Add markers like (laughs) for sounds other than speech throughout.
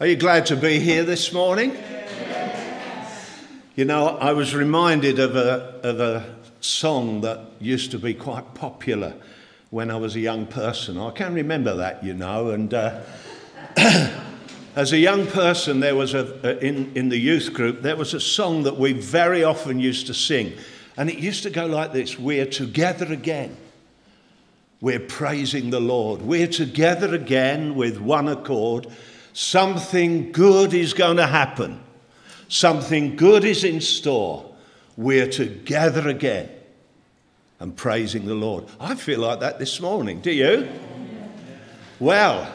Are you glad to be here this morning? You know, I was reminded of a, of a song that used to be quite popular when I was a young person. I can remember that, you know, and uh, (clears throat) as a young person, there was a, in, in the youth group, there was a song that we very often used to sing, and it used to go like this We're together again. We're praising the Lord. We're together again with one accord Something good is going to happen. Something good is in store. We're together again and praising the Lord. I feel like that this morning. Do you? Well,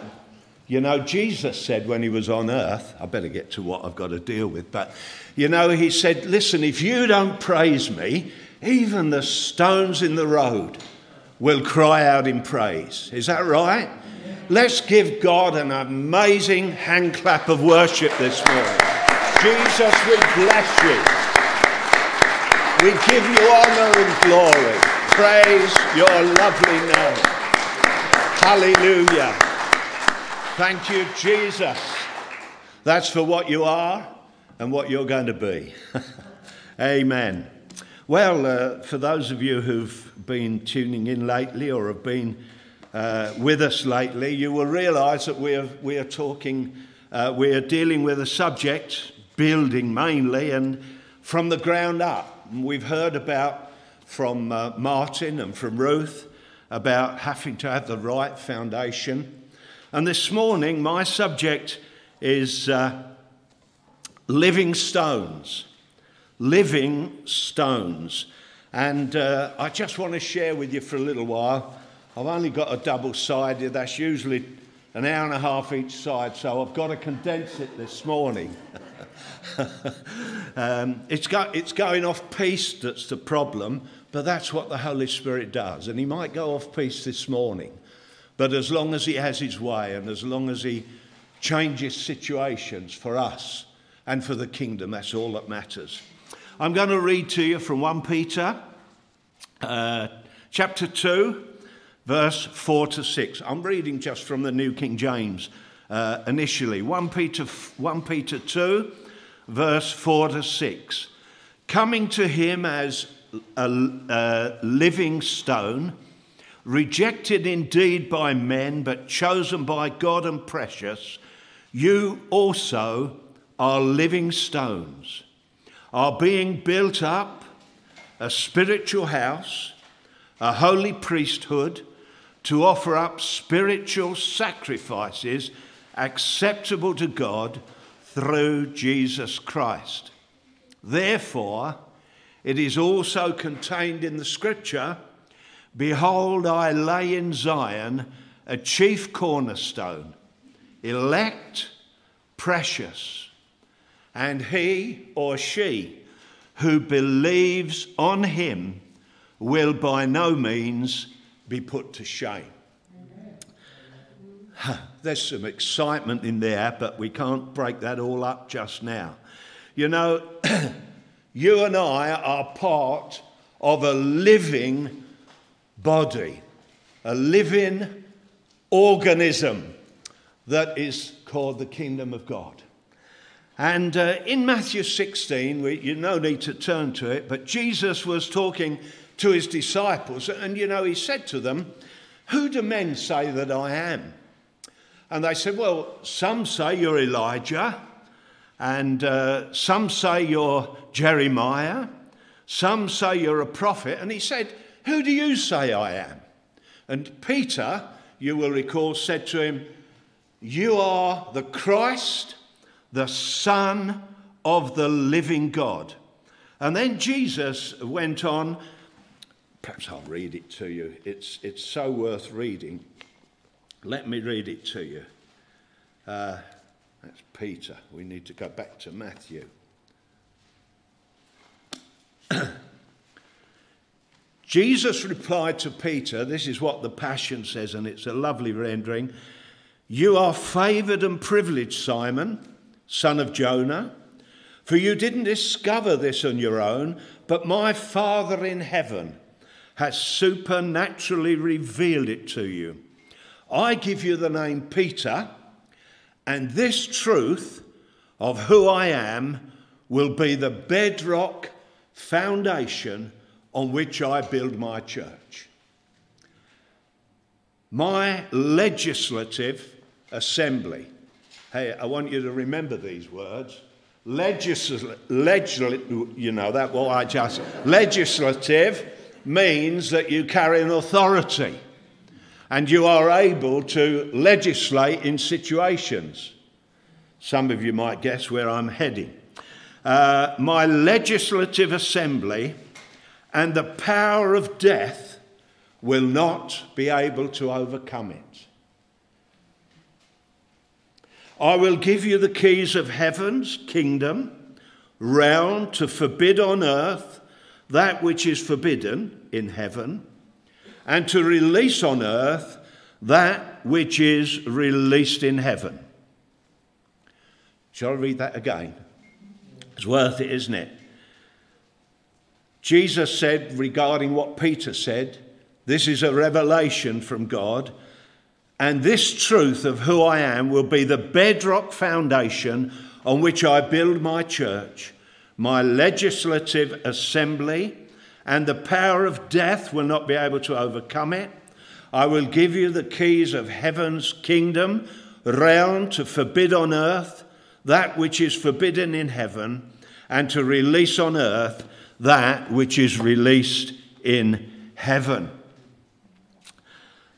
you know, Jesus said when he was on earth, I better get to what I've got to deal with, but you know, he said, Listen, if you don't praise me, even the stones in the road will cry out in praise. Is that right? Let's give God an amazing hand clap of worship this morning. Jesus, we bless you. We give you honor and glory. Praise your lovely name. Hallelujah. Thank you, Jesus. That's for what you are and what you're going to be. (laughs) Amen. Well, uh, for those of you who've been tuning in lately or have been uh, with us lately, you will realize that we are, we are talking, uh, we are dealing with a subject, building mainly, and from the ground up. We've heard about from uh, Martin and from Ruth about having to have the right foundation. And this morning, my subject is uh, living stones. Living stones. And uh, I just want to share with you for a little while I've only got a double sided, that's usually an hour and a half each side, so I've got to condense it this morning. (laughs) um, it's, go, it's going off piece that's the problem, but that's what the Holy Spirit does. And He might go off piece this morning, but as long as He has His way and as long as He changes situations for us and for the kingdom, that's all that matters. I'm going to read to you from 1 Peter uh, chapter 2 verse 4 to 6. I'm reading just from the New King James uh, initially. 1 Peter, 1 Peter 2, verse 4 to 6. Coming to him as a, a living stone, rejected indeed by men, but chosen by God and precious, you also are living stones, are being built up a spiritual house, a holy priesthood to offer up spiritual sacrifices acceptable to God through Jesus Christ. Therefore, it is also contained in the scripture Behold, I lay in Zion a chief cornerstone, elect, precious, and he or she who believes on him will by no means be put to shame. There's some excitement in there, but we can't break that all up just now. You know, (clears throat) you and I are part of a living body, a living organism that is called the kingdom of God. And uh, in Matthew 16, we, you no need to turn to it, but Jesus was talking to his disciples. And you know, he said to them, Who do men say that I am? And they said, Well, some say you're Elijah, and uh, some say you're Jeremiah, some say you're a prophet. And he said, Who do you say I am? And Peter, you will recall, said to him, You are the Christ, the Son of the living God. And then Jesus went on Perhaps I'll read it to you. It's, it's so worth reading. Let me read it to you. Uh, that's Peter. We need to go back to Matthew. (clears throat) Jesus replied to Peter, this is what the Passion says, and it's a lovely rendering. You are favored and privileged, Simon, son of Jonah, for you didn't discover this on your own, but my Father in heaven has supernaturally revealed it to you. I give you the name Peter, And this truth of who I am will be the bedrock foundation on which I build my church. My legislative assembly. Hey, I want you to remember these words. Legislative, legis- you know that what I just legislative means that you carry an authority and you are able to legislate in situations. Some of you might guess where I'm heading. Uh, my legislative assembly and the power of death will not be able to overcome it. I will give you the keys of heaven's kingdom, realm to forbid on earth that which is forbidden in heaven and to release on earth that which is released in heaven. Shall I read that again? It's worth it, isn't it? Jesus said regarding what Peter said, this is a revelation from God, and this truth of who I am will be the bedrock foundation on which I build my church, my legislative assembly, and the power of death will not be able to overcome it. I will give you the keys of heaven's kingdom, realm to forbid on earth that which is forbidden in heaven, and to release on earth that which is released in heaven.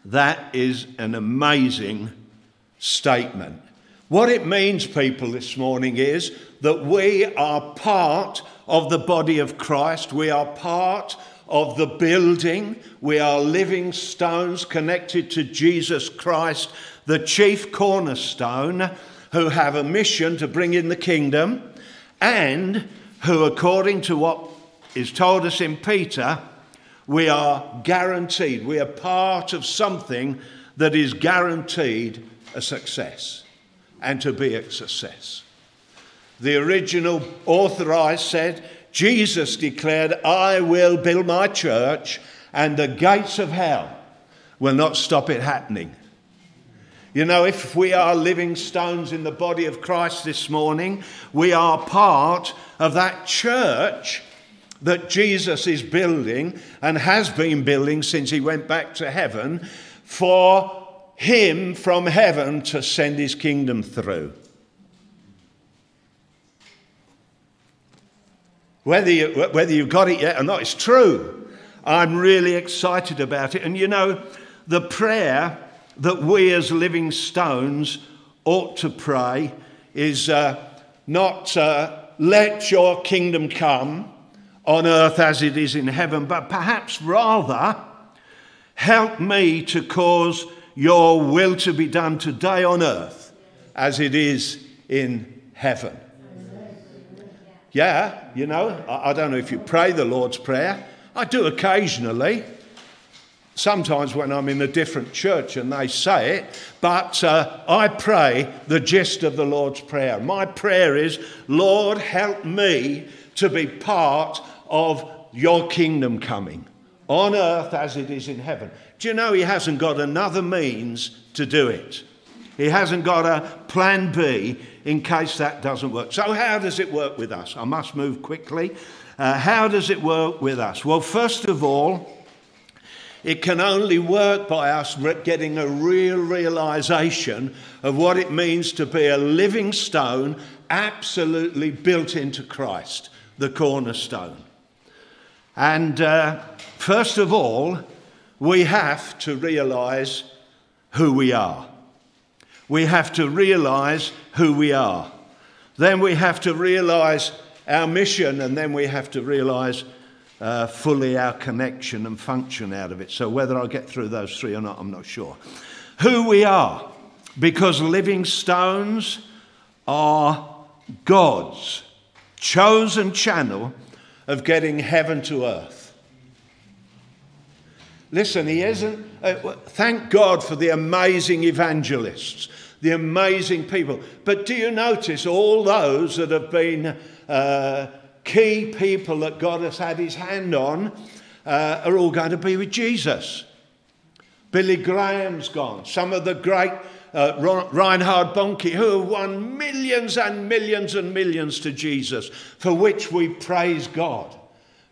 That is an amazing statement. What it means, people, this morning is that we are part of the body of Christ. We are part of the building. We are living stones connected to Jesus Christ, the chief cornerstone, who have a mission to bring in the kingdom and who, according to what is told us in Peter, we are guaranteed. We are part of something that is guaranteed a success and to be a success. The original authorized said, Jesus declared, I will build my church and the gates of hell will not stop it happening. You know, if we are living stones in the body of Christ this morning, we are part of that church that Jesus is building and has been building since he went back to heaven for him from heaven to send his kingdom through. Whether, you, whether you've got it yet or not, it's true. I'm really excited about it. And you know, the prayer that we as living stones ought to pray is uh, not uh, let your kingdom come on earth as it is in heaven, but perhaps rather help me to cause your will to be done today on earth as it is in heaven. Yeah, you know, I, I don't know if you pray the Lord's Prayer. I do occasionally. Sometimes when I'm in a different church and they say it, but uh, I pray the gist of the Lord's Prayer. My prayer is, Lord, help me to be part of your kingdom coming on earth as it is in heaven. Do you know he hasn't got another means to do it? He hasn't got a plan B in case that doesn't work. So, how does it work with us? I must move quickly. Uh, how does it work with us? Well, first of all, it can only work by us getting a real realization of what it means to be a living stone absolutely built into Christ, the cornerstone. And uh, first of all, we have to realize who we are we have to realize who we are. Then we have to realize our mission, and then we have to realize uh, fully our connection and function out of it. So, whether I'll get through those three or not, I'm not sure. Who we are, because living stones are God's chosen channel of getting heaven to earth. Listen, he isn't. Uh, thank God for the amazing evangelists, the amazing people. But do you notice all those that have been uh, key people that God has had his hand on uh, are all going to be with Jesus? Billy Graham's gone. Some of the great uh, Reinhard Bonnke, who have won millions and millions and millions to Jesus, for which we praise God.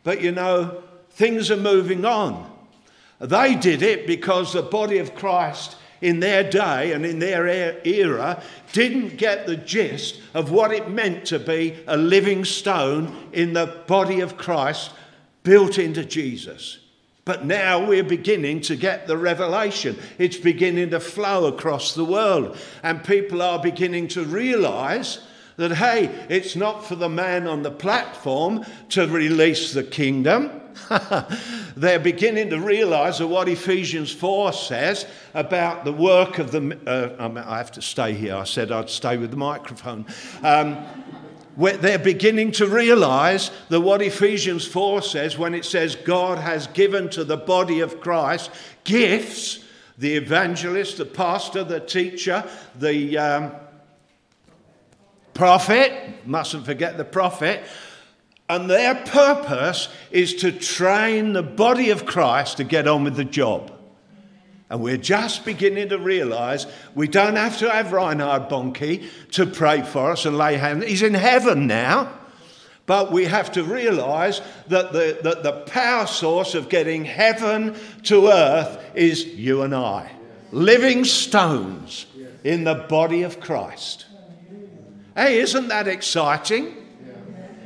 But you know, things are moving on. They did it because the body of Christ in their day and in their era didn't get the gist of what it meant to be a living stone in the body of Christ built into Jesus. But now we're beginning to get the revelation. It's beginning to flow across the world. And people are beginning to realize that, hey, it's not for the man on the platform to release the kingdom. (laughs) They're beginning to realize that what Ephesians 4 says about the work of the. Uh, I have to stay here. I said I'd stay with the microphone. Um, they're beginning to realize that what Ephesians 4 says when it says God has given to the body of Christ gifts the evangelist, the pastor, the teacher, the um, prophet, mustn't forget the prophet, and their purpose is to train the body of Christ to get on with the job. And we're just beginning to realize we don't have to have Reinhard Bonnke to pray for us and lay hands. He's in heaven now. But we have to realize that the, that the power source of getting heaven to earth is you and I, living stones in the body of Christ. Hey, isn't that exciting?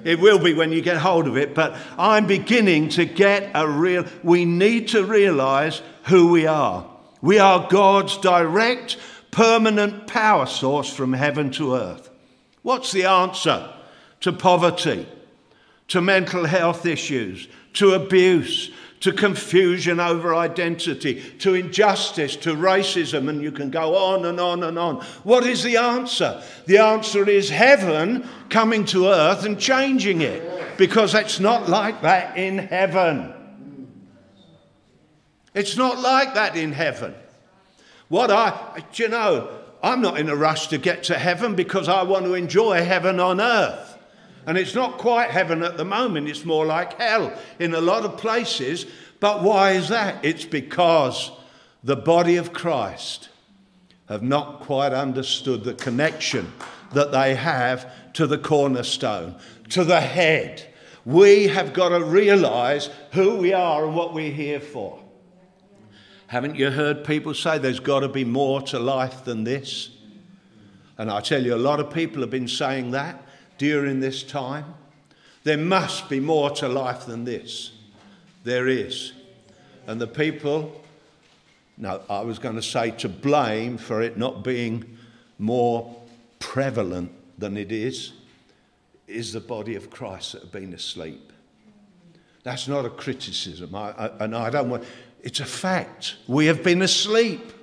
It will be when you get hold of it, but I'm beginning to get a real. We need to realize who we are. We are God's direct, permanent power source from heaven to earth. What's the answer to poverty, to mental health issues, to abuse, to confusion over identity, to injustice, to racism, and you can go on and on and on. What is the answer? The answer is heaven coming to earth and changing it, because it's not like that in heaven. It's not like that in heaven. What I, you know, I'm not in a rush to get to heaven because I want to enjoy heaven on earth. And it's not quite heaven at the moment, it's more like hell in a lot of places. But why is that? It's because the body of Christ have not quite understood the connection that they have to the cornerstone, to the head. We have got to realize who we are and what we're here for. Haven't you heard people say there's got to be more to life than this? And I tell you, a lot of people have been saying that during this time. There must be more to life than this. There is. And the people, no, I was going to say to blame for it not being more prevalent than it is, is the body of Christ that have been asleep. That's not a criticism, I, I, and I don't want. It's a fact. We have been asleep.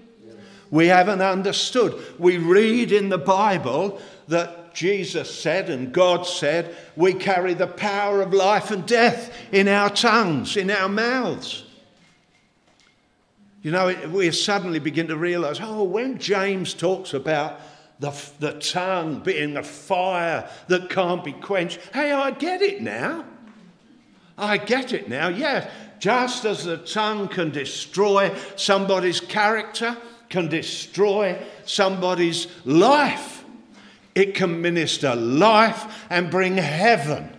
We haven't understood. We read in the Bible that Jesus said and God said, we carry the power of life and death in our tongues, in our mouths. You know, we suddenly begin to realize oh, when James talks about the, the tongue being a fire that can't be quenched, hey, I get it now. I get it now. Yes, just as the tongue can destroy somebody's character, can destroy somebody's life it can minister life and bring heaven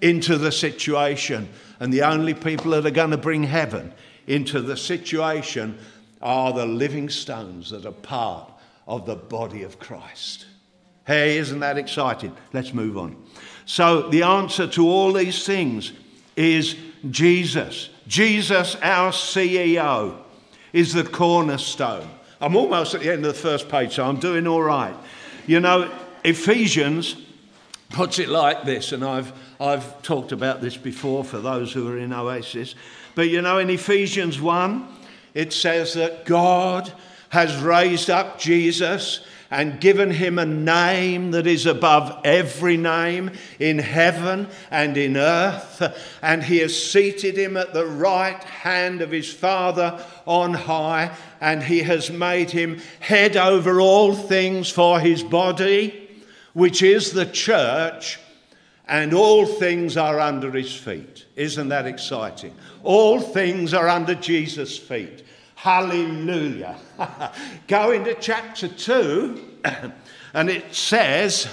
into the situation. And the only people that are going to bring heaven into the situation are the living stones that are part of the body of Christ. Hey, isn't that exciting? Let's move on. So, the answer to all these things is Jesus. Jesus, our CEO, is the cornerstone. I'm almost at the end of the first page, so I'm doing all right. You know, Ephesians puts it like this, and I've, I've talked about this before for those who are in Oasis. But you know, in Ephesians 1, it says that God has raised up Jesus and given him a name that is above every name in heaven and in earth. And he has seated him at the right hand of his Father on high, and he has made him head over all things for his body, which is the church, and all things are under his feet. Isn't that exciting? All things are under Jesus' feet. Hallelujah. (laughs) Go into chapter 2, (clears throat) and it says,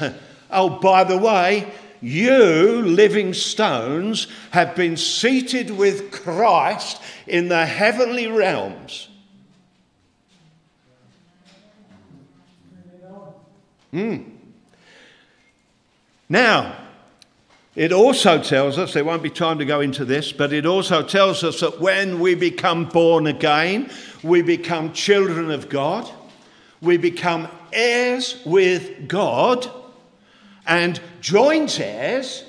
Oh, by the way, you, living stones, have been seated with Christ in the heavenly realms. Mm. Now, it also tells us, there won't be time to go into this, but it also tells us that when we become born again, we become children of God, we become heirs with God, and joint heirs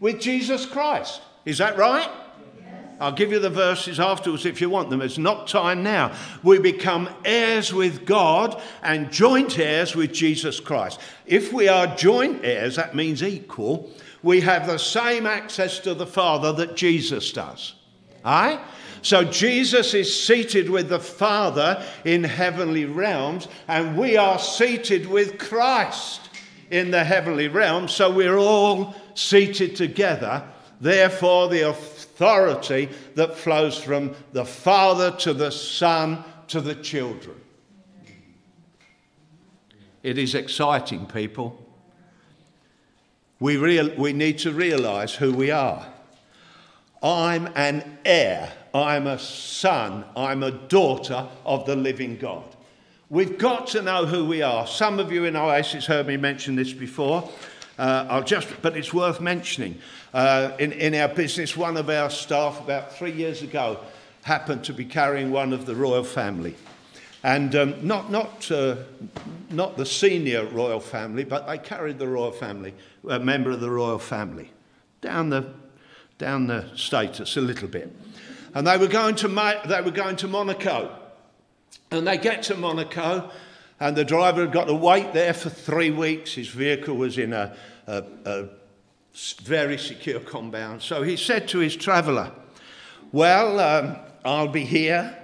with Jesus Christ. Is that right? I'll give you the verses afterwards if you want them. It's not time now. We become heirs with God and joint heirs with Jesus Christ. If we are joint heirs, that means equal we have the same access to the Father that Jesus does. Aye? So Jesus is seated with the Father in heavenly realms, and we are seated with Christ in the heavenly realms. So we're all seated together. Therefore, the authority that flows from the Father to the Son to the children. It is exciting, people we, real, we need to realize who we are. I'm an heir, I'm a son, I'm a daughter of the living God. We've got to know who we are. Some of you in Oasis heard me mention this before. Uh, I'll just, but it's worth mentioning. Uh, in, in our business, one of our staff about three years ago happened to be carrying one of the royal family. And um, not, not, uh, not the senior royal family, but they carried the royal family, a member of the royal family, down the, down the status a little bit. And they were going to, they were going to Monaco. And they get to Monaco, and the driver had got to wait there for three weeks. His vehicle was in a, a, a very secure compound. So he said to his traveller, Well, um, I'll be here.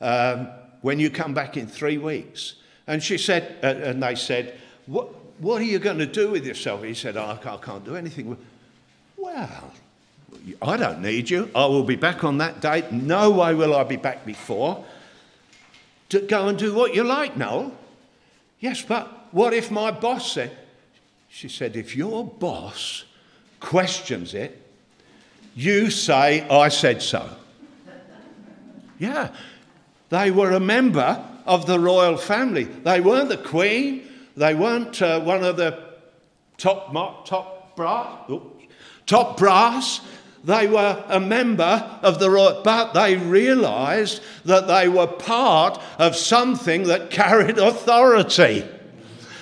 Um, when you come back in three weeks. And she said, uh, and they said, what, what are you going to do with yourself? He said, oh, I can't do anything. Well, I don't need you. I will be back on that date. No way will I be back before. To go and do what you like, Noel. Yes, but what if my boss said, she said, if your boss questions it, you say, I said so. (laughs) Yeah, they were a member of the royal family. They weren't the queen, they weren't uh, one of the top, top brass, top brass. They were a member of the royal, but they realized that they were part of something that (laughs) carried authority.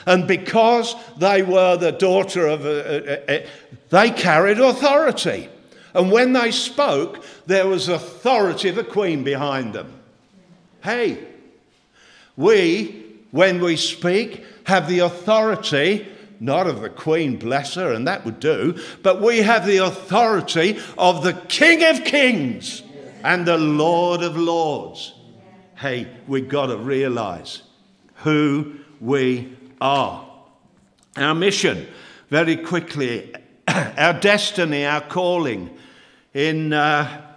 And because they were the daughter of a, a, a, they carried authority. And when they spoke, there was authority of the queen behind them. Hey, we, when we speak, have the authority not of the Queen, bless her, and that would do, but we have the authority of the King of Kings and the Lord of Lords. Hey, we've got to realize who we are. Our mission, very quickly, (clears throat) our destiny, our calling. In, uh,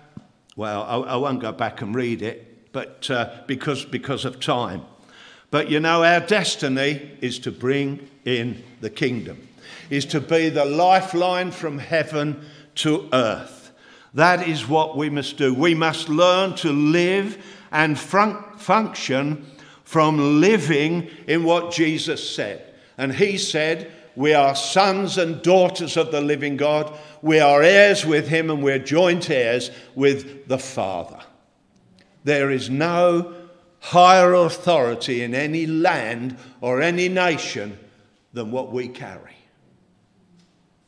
well, I, I won't go back and read it, but uh, because, because of time. But you know, our destiny is to bring in the kingdom, is to be the lifeline from heaven to earth. That is what we must do. We must learn to live and fun- function from living in what Jesus said. And he said, We are sons and daughters of the living God. We are heirs with him and we're joint heirs with the Father. There is no higher authority in any land or any nation than what we carry.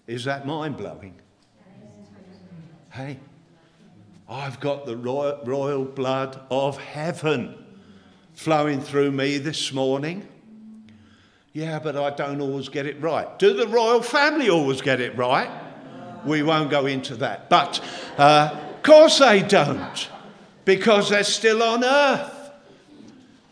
Is that mind blowing? Hey, I've got the royal, royal blood of heaven flowing through me this morning. Yeah, but I don't always get it right. Do the royal family always get it right? We won't go into that. But uh, of course they don't because they're still on earth.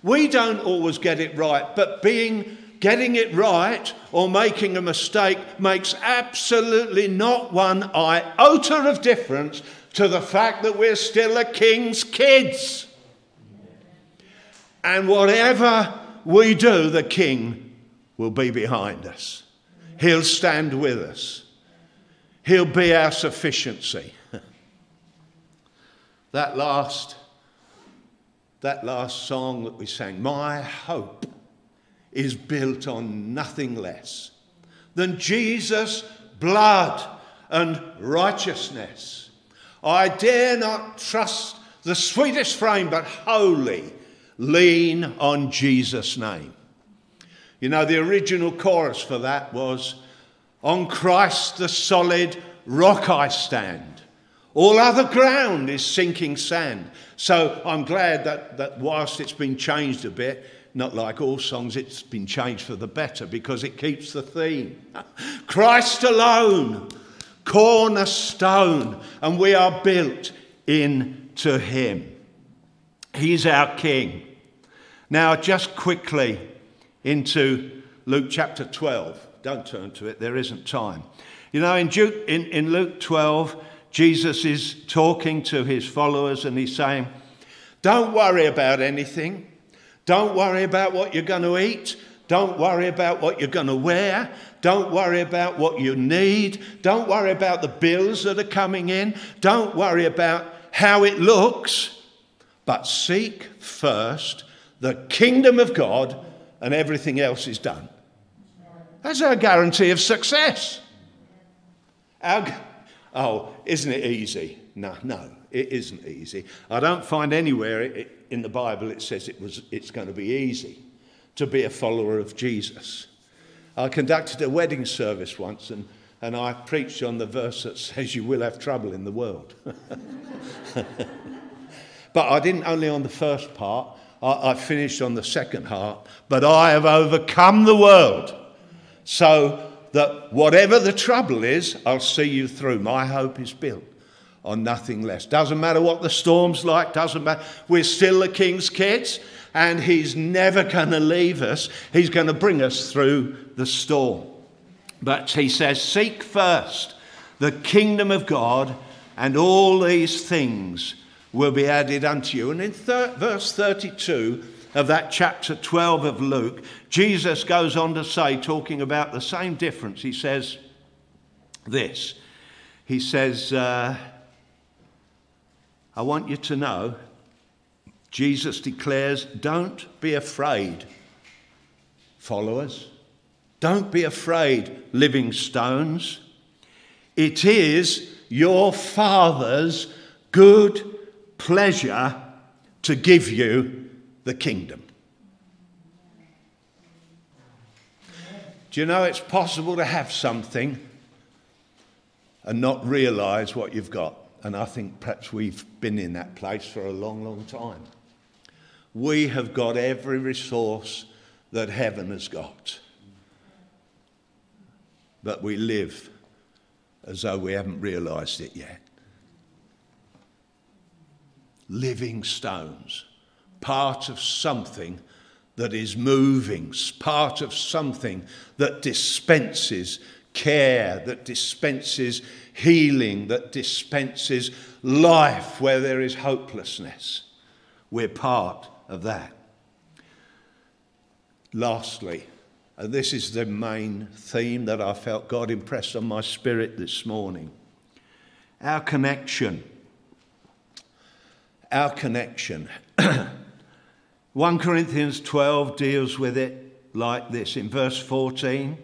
We don't always get it right, but being getting it right or making a mistake makes absolutely not one iota of difference to the fact that we're still a king's kids. And whatever we do, the King will be behind us. He'll stand with us. He'll be our sufficiency. That last that last song that we sang, my hope is built on nothing less than Jesus' blood and righteousness. I dare not trust the sweetest frame, but wholly lean on Jesus' name. You know, the original chorus for that was, On Christ the solid rock I stand. All other ground is sinking sand. So I'm glad that, that whilst it's been changed a bit, not like all songs, it's been changed for the better because it keeps the theme. (laughs) Christ alone, cornerstone, and we are built into Him. He's our King. Now, just quickly into Luke chapter 12. Don't turn to it, there isn't time. You know, in, in, in Luke 12, Jesus is talking to his followers and he's saying, Don't worry about anything. Don't worry about what you're going to eat. Don't worry about what you're going to wear. Don't worry about what you need. Don't worry about the bills that are coming in. Don't worry about how it looks. But seek first the kingdom of God, and everything else is done. That's our guarantee of success. Our, oh, isn't it easy? No, no, it isn't easy. I don't find anywhere in the Bible it says it was, it's going to be easy to be a follower of Jesus. I conducted a wedding service once and, and I preached on the verse that says you will have trouble in the world. (laughs) but I didn't only on the first part, I, I finished on the second part. But I have overcome the world so that whatever the trouble is, I'll see you through. My hope is built on nothing less. Doesn't matter what the storm's like, doesn't matter. We're still the king's kids, and he's never going to leave us. He's going to bring us through the storm. But he says, Seek first the kingdom of God, and all these things will be added unto you. And in thir- verse 32 of that chapter 12 of Luke, Jesus goes on to say, talking about the same difference, he says this. He says, uh, I want you to know, Jesus declares, don't be afraid, followers. Don't be afraid, living stones. It is your Father's good pleasure to give you the kingdom. Do you know it's possible to have something and not realize what you've got? And I think perhaps we've been in that place for a long, long time. We have got every resource that heaven has got. But we live as though we haven't realized it yet. Living stones, part of something that is moving, part of something that dispenses care, that dispenses healing, that dispenses life where there is hopelessness. We're part of that. Lastly, and this is the main theme that I felt God impressed on my spirit this morning our connection. Our connection. (clears throat) 1 Corinthians 12 deals with it like this in verse 14.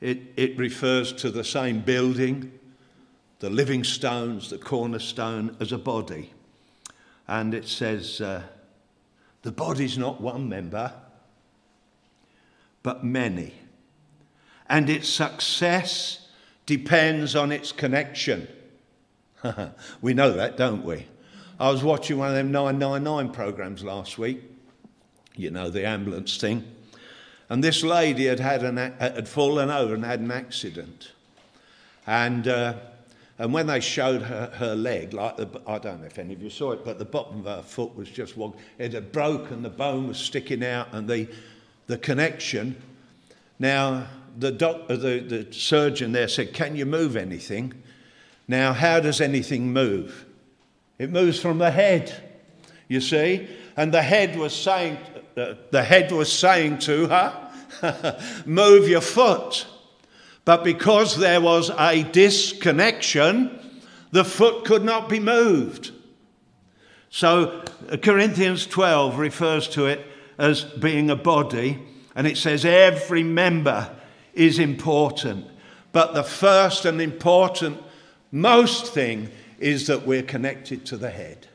It, it refers to the same building, the living stones, the cornerstone, as a body. And it says, uh, the body's not one member, but many. And its success depends on its connection. (laughs) we know that, don't we? I was watching one of them 999 programs last week, you know, the ambulance thing. And this lady had, had, an, had fallen over and had an accident. And, uh, and when they showed her, her leg, like the, I don't know if any of you saw it, but the bottom of her foot was just it had broken, the bone was sticking out, and the, the connection. Now, the, doc, the, the surgeon there said, Can you move anything? Now, how does anything move? It moves from the head. You see? And the head was saying, the head was saying to her, (laughs) move your foot. But because there was a disconnection, the foot could not be moved. So uh, Corinthians 12 refers to it as being a body, and it says every member is important. But the first and important, most thing is that we're connected to the head.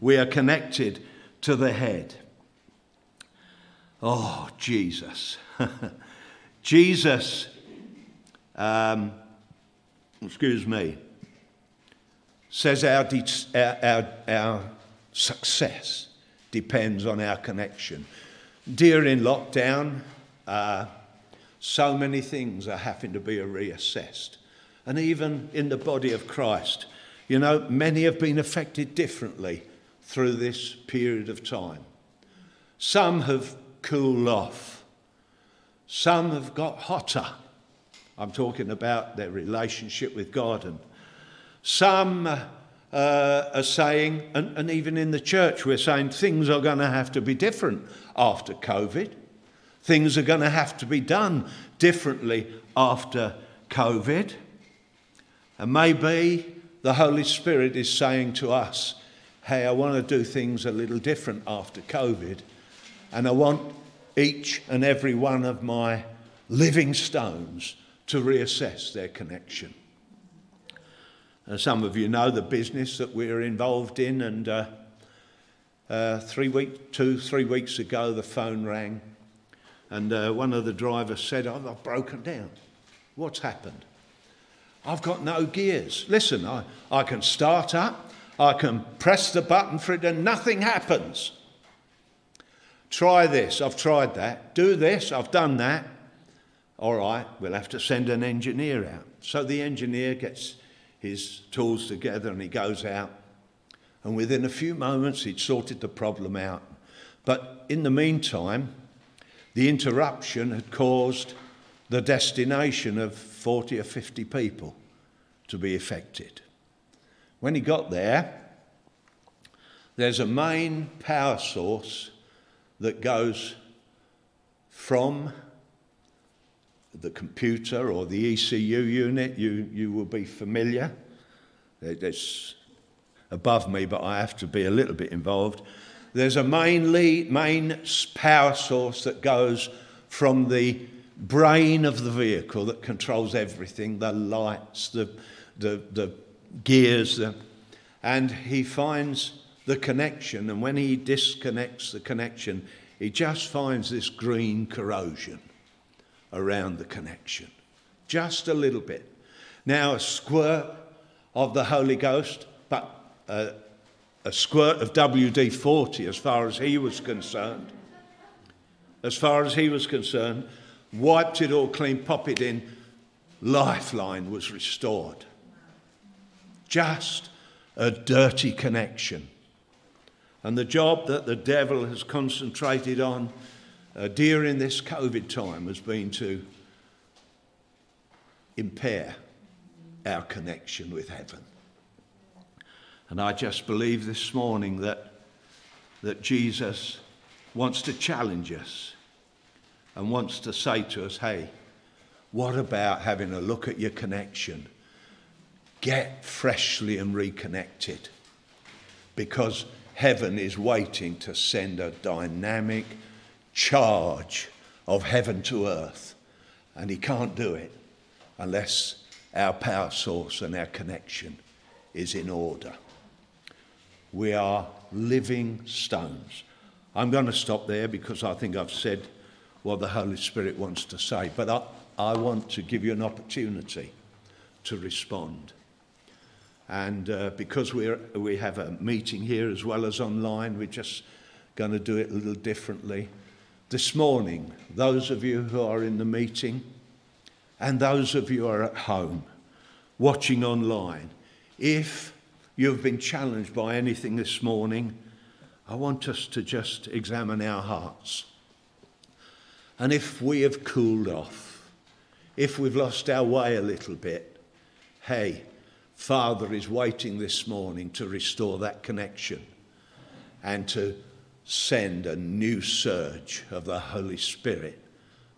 We are connected to the head. Oh, Jesus. (laughs) Jesus, um, excuse me, says our, de- our, our success depends on our connection. During lockdown, uh, so many things are having to be reassessed. And even in the body of Christ, you know, many have been affected differently through this period of time. Some have cooled off, some have got hotter. I'm talking about their relationship with God and some uh, are saying, and, and even in the church, we're saying things are going to have to be different after COVID. Things are going to have to be done differently after COVID. And maybe the Holy Spirit is saying to us, hey, I want to do things a little different after COVID. And I want each and every one of my living stones to reassess their connection. Uh, some of you know the business that we're involved in, and uh, uh, three week, two, three weeks ago, the phone rang, and uh, one of the drivers said, I've broken down. What's happened? I've got no gears. Listen, I, I can start up, I can press the button for it, and nothing happens. Try this, I've tried that. Do this, I've done that. All right, we'll have to send an engineer out. So the engineer gets his tools together and he goes out. And within a few moments, he'd sorted the problem out. But in the meantime, the interruption had caused the destination of 40 or 50 people to be affected. When he got there, there's a main power source that goes from the computer or the ECU unit, you, you will be familiar. It's above me, but I have to be a little bit involved. There's a main, lead, main power source that goes from the brain of the vehicle that controls everything the lights, the, the, the gears, the, and he finds the connection. And when he disconnects the connection, he just finds this green corrosion around the connection. Just a little bit. Now, a squirt of the Holy Ghost, but a, a squirt of WD 40 as far as he was concerned. As far as he was concerned, wiped it all clean, pop it in, lifeline was restored. Just a dirty connection. And the job that the devil has concentrated on uh, during this COVID time has been to impair our connection with heaven. And I just believe this morning that, that Jesus wants to challenge us and wants to say to us, hey, what about having a look at your connection? Get freshly and reconnected because heaven is waiting to send a dynamic, charge of heaven to earth. And he can't do it unless our power source and our connection is in order. We are living stones. I'm going to stop there because I think I've said what the Holy Spirit wants to say, but I, I want to give you an opportunity to respond. And uh, because we're, we have a meeting here as well as online, we're just going to do it a little differently this morning, those of you who are in the meeting and those of you who are at home watching online, if you've been challenged by anything this morning, I want us to just examine our hearts. And if we have cooled off, if we've lost our way a little bit, hey, Father is waiting this morning to restore that connection. and to send a new surge of the Holy Spirit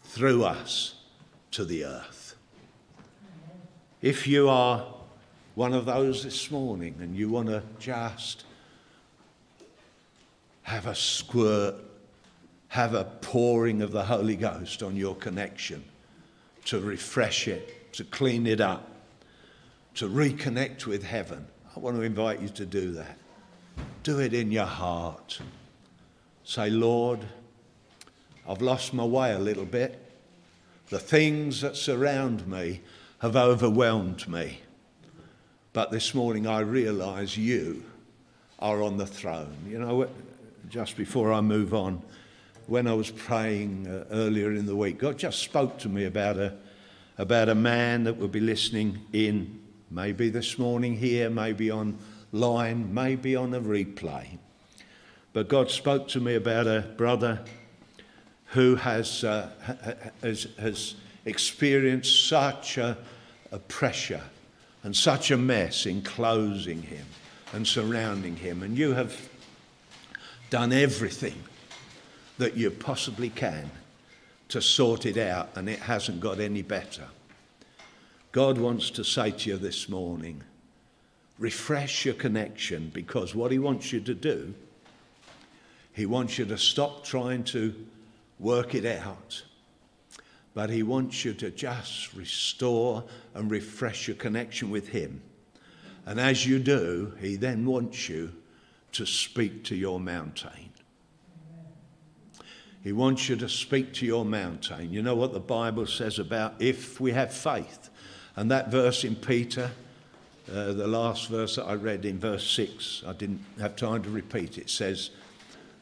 through us to the earth. If you are one of those this morning and you want to just have a squirt, have a pouring of the Holy Ghost on your connection to refresh it, to clean it up, to reconnect with heaven, I want to invite you to do that. Do it in your heart. Say, Lord, I've lost my way a little bit. The things that surround me have overwhelmed me. But this morning I realise you are on the throne. You know, just before I move on, when I was praying uh, earlier in the week, God just spoke to me about a, about a man that will be listening in, maybe this morning here, maybe online, maybe on a replay. But God spoke to me about a brother who has, uh, has, has experienced such a, a pressure and such a mess enclosing him and surrounding him. And you have done everything that you possibly can to sort it out, and it hasn't got any better. God wants to say to you this morning refresh your connection because what He wants you to do he wants you to stop trying to work it out. But He wants you to just restore and refresh your connection with Him. And as you do, He then wants you to speak to your mountain. He wants you to speak to your mountain. You know what the Bible says about if we have faith. And that verse in Peter, uh, the last verse that I read in verse 6, I didn't have time to repeat it, says,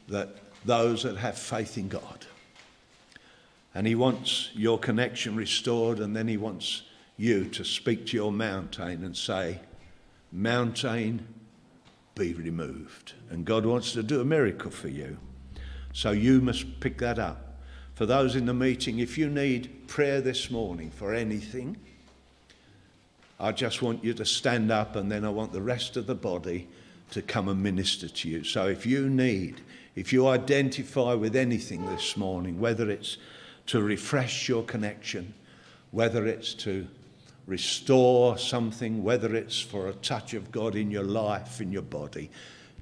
that those that have faith in God. And He wants your connection restored, and then He wants you to speak to your mountain and say, Mountain, be removed. And God wants to do a miracle for you. So you must pick that up. For those in the meeting, if you need prayer this morning for anything, I just want you to stand up and then I want the rest of the body to come and minister to you. So if you need if you identify with anything this morning, whether it's to refresh your connection, whether it's to restore something, whether it's for a touch of God in your life, in your body,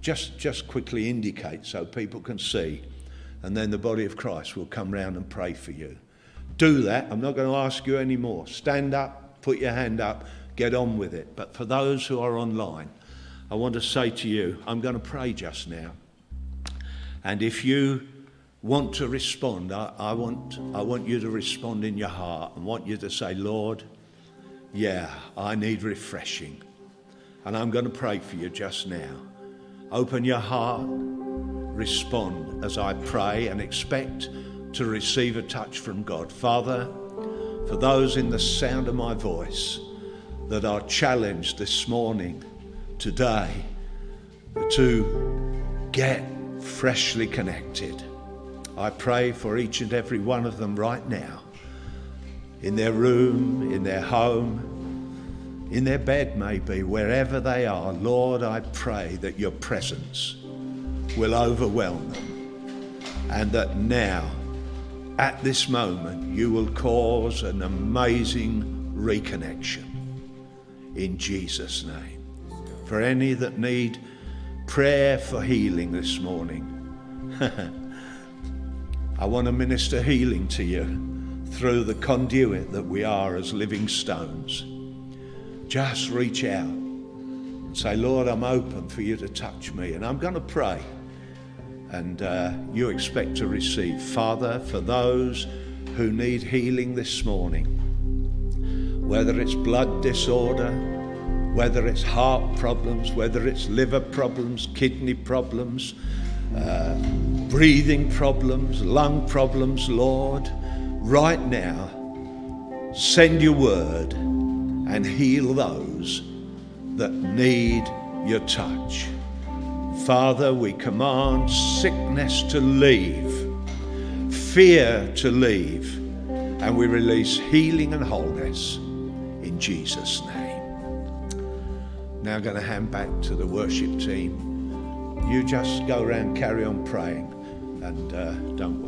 just, just quickly indicate so people can see. And then the body of Christ will come round and pray for you. Do that. I'm not going to ask you anymore. Stand up, put your hand up, get on with it. But for those who are online, I want to say to you, I'm going to pray just now. And if you want to respond, I, I, want, I want you to respond in your heart and want you to say, Lord, yeah, I need refreshing. And I'm going to pray for you just now. Open your heart, respond as I pray, and expect to receive a touch from God. Father, for those in the sound of my voice that are challenged this morning, today, to get freshly connected. I pray for each and every one of them right now, in their room, in their home, in their bed, maybe, wherever they are. Lord, I pray that your presence will overwhelm them and that now, at this moment, you will cause an amazing reconnection in Jesus' name. For any that need prayer for healing this morning. (laughs) I want to minister healing to you through the conduit that we are as living stones. Just reach out and say, Lord, I'm open for you to touch me. And I'm going to pray. And uh, you expect to receive. Father, for those who need healing this morning, whether it's blood disorder, whether it's heart problems, whether it's liver problems, kidney problems, uh, breathing problems, lung problems, Lord, right now, send your word and heal those that need your touch. Father, we command sickness to leave, fear to leave, and we release healing and wholeness in Jesus' name. Now I'm going to hand back to the worship team you just go around, carry on praying, and uh, don't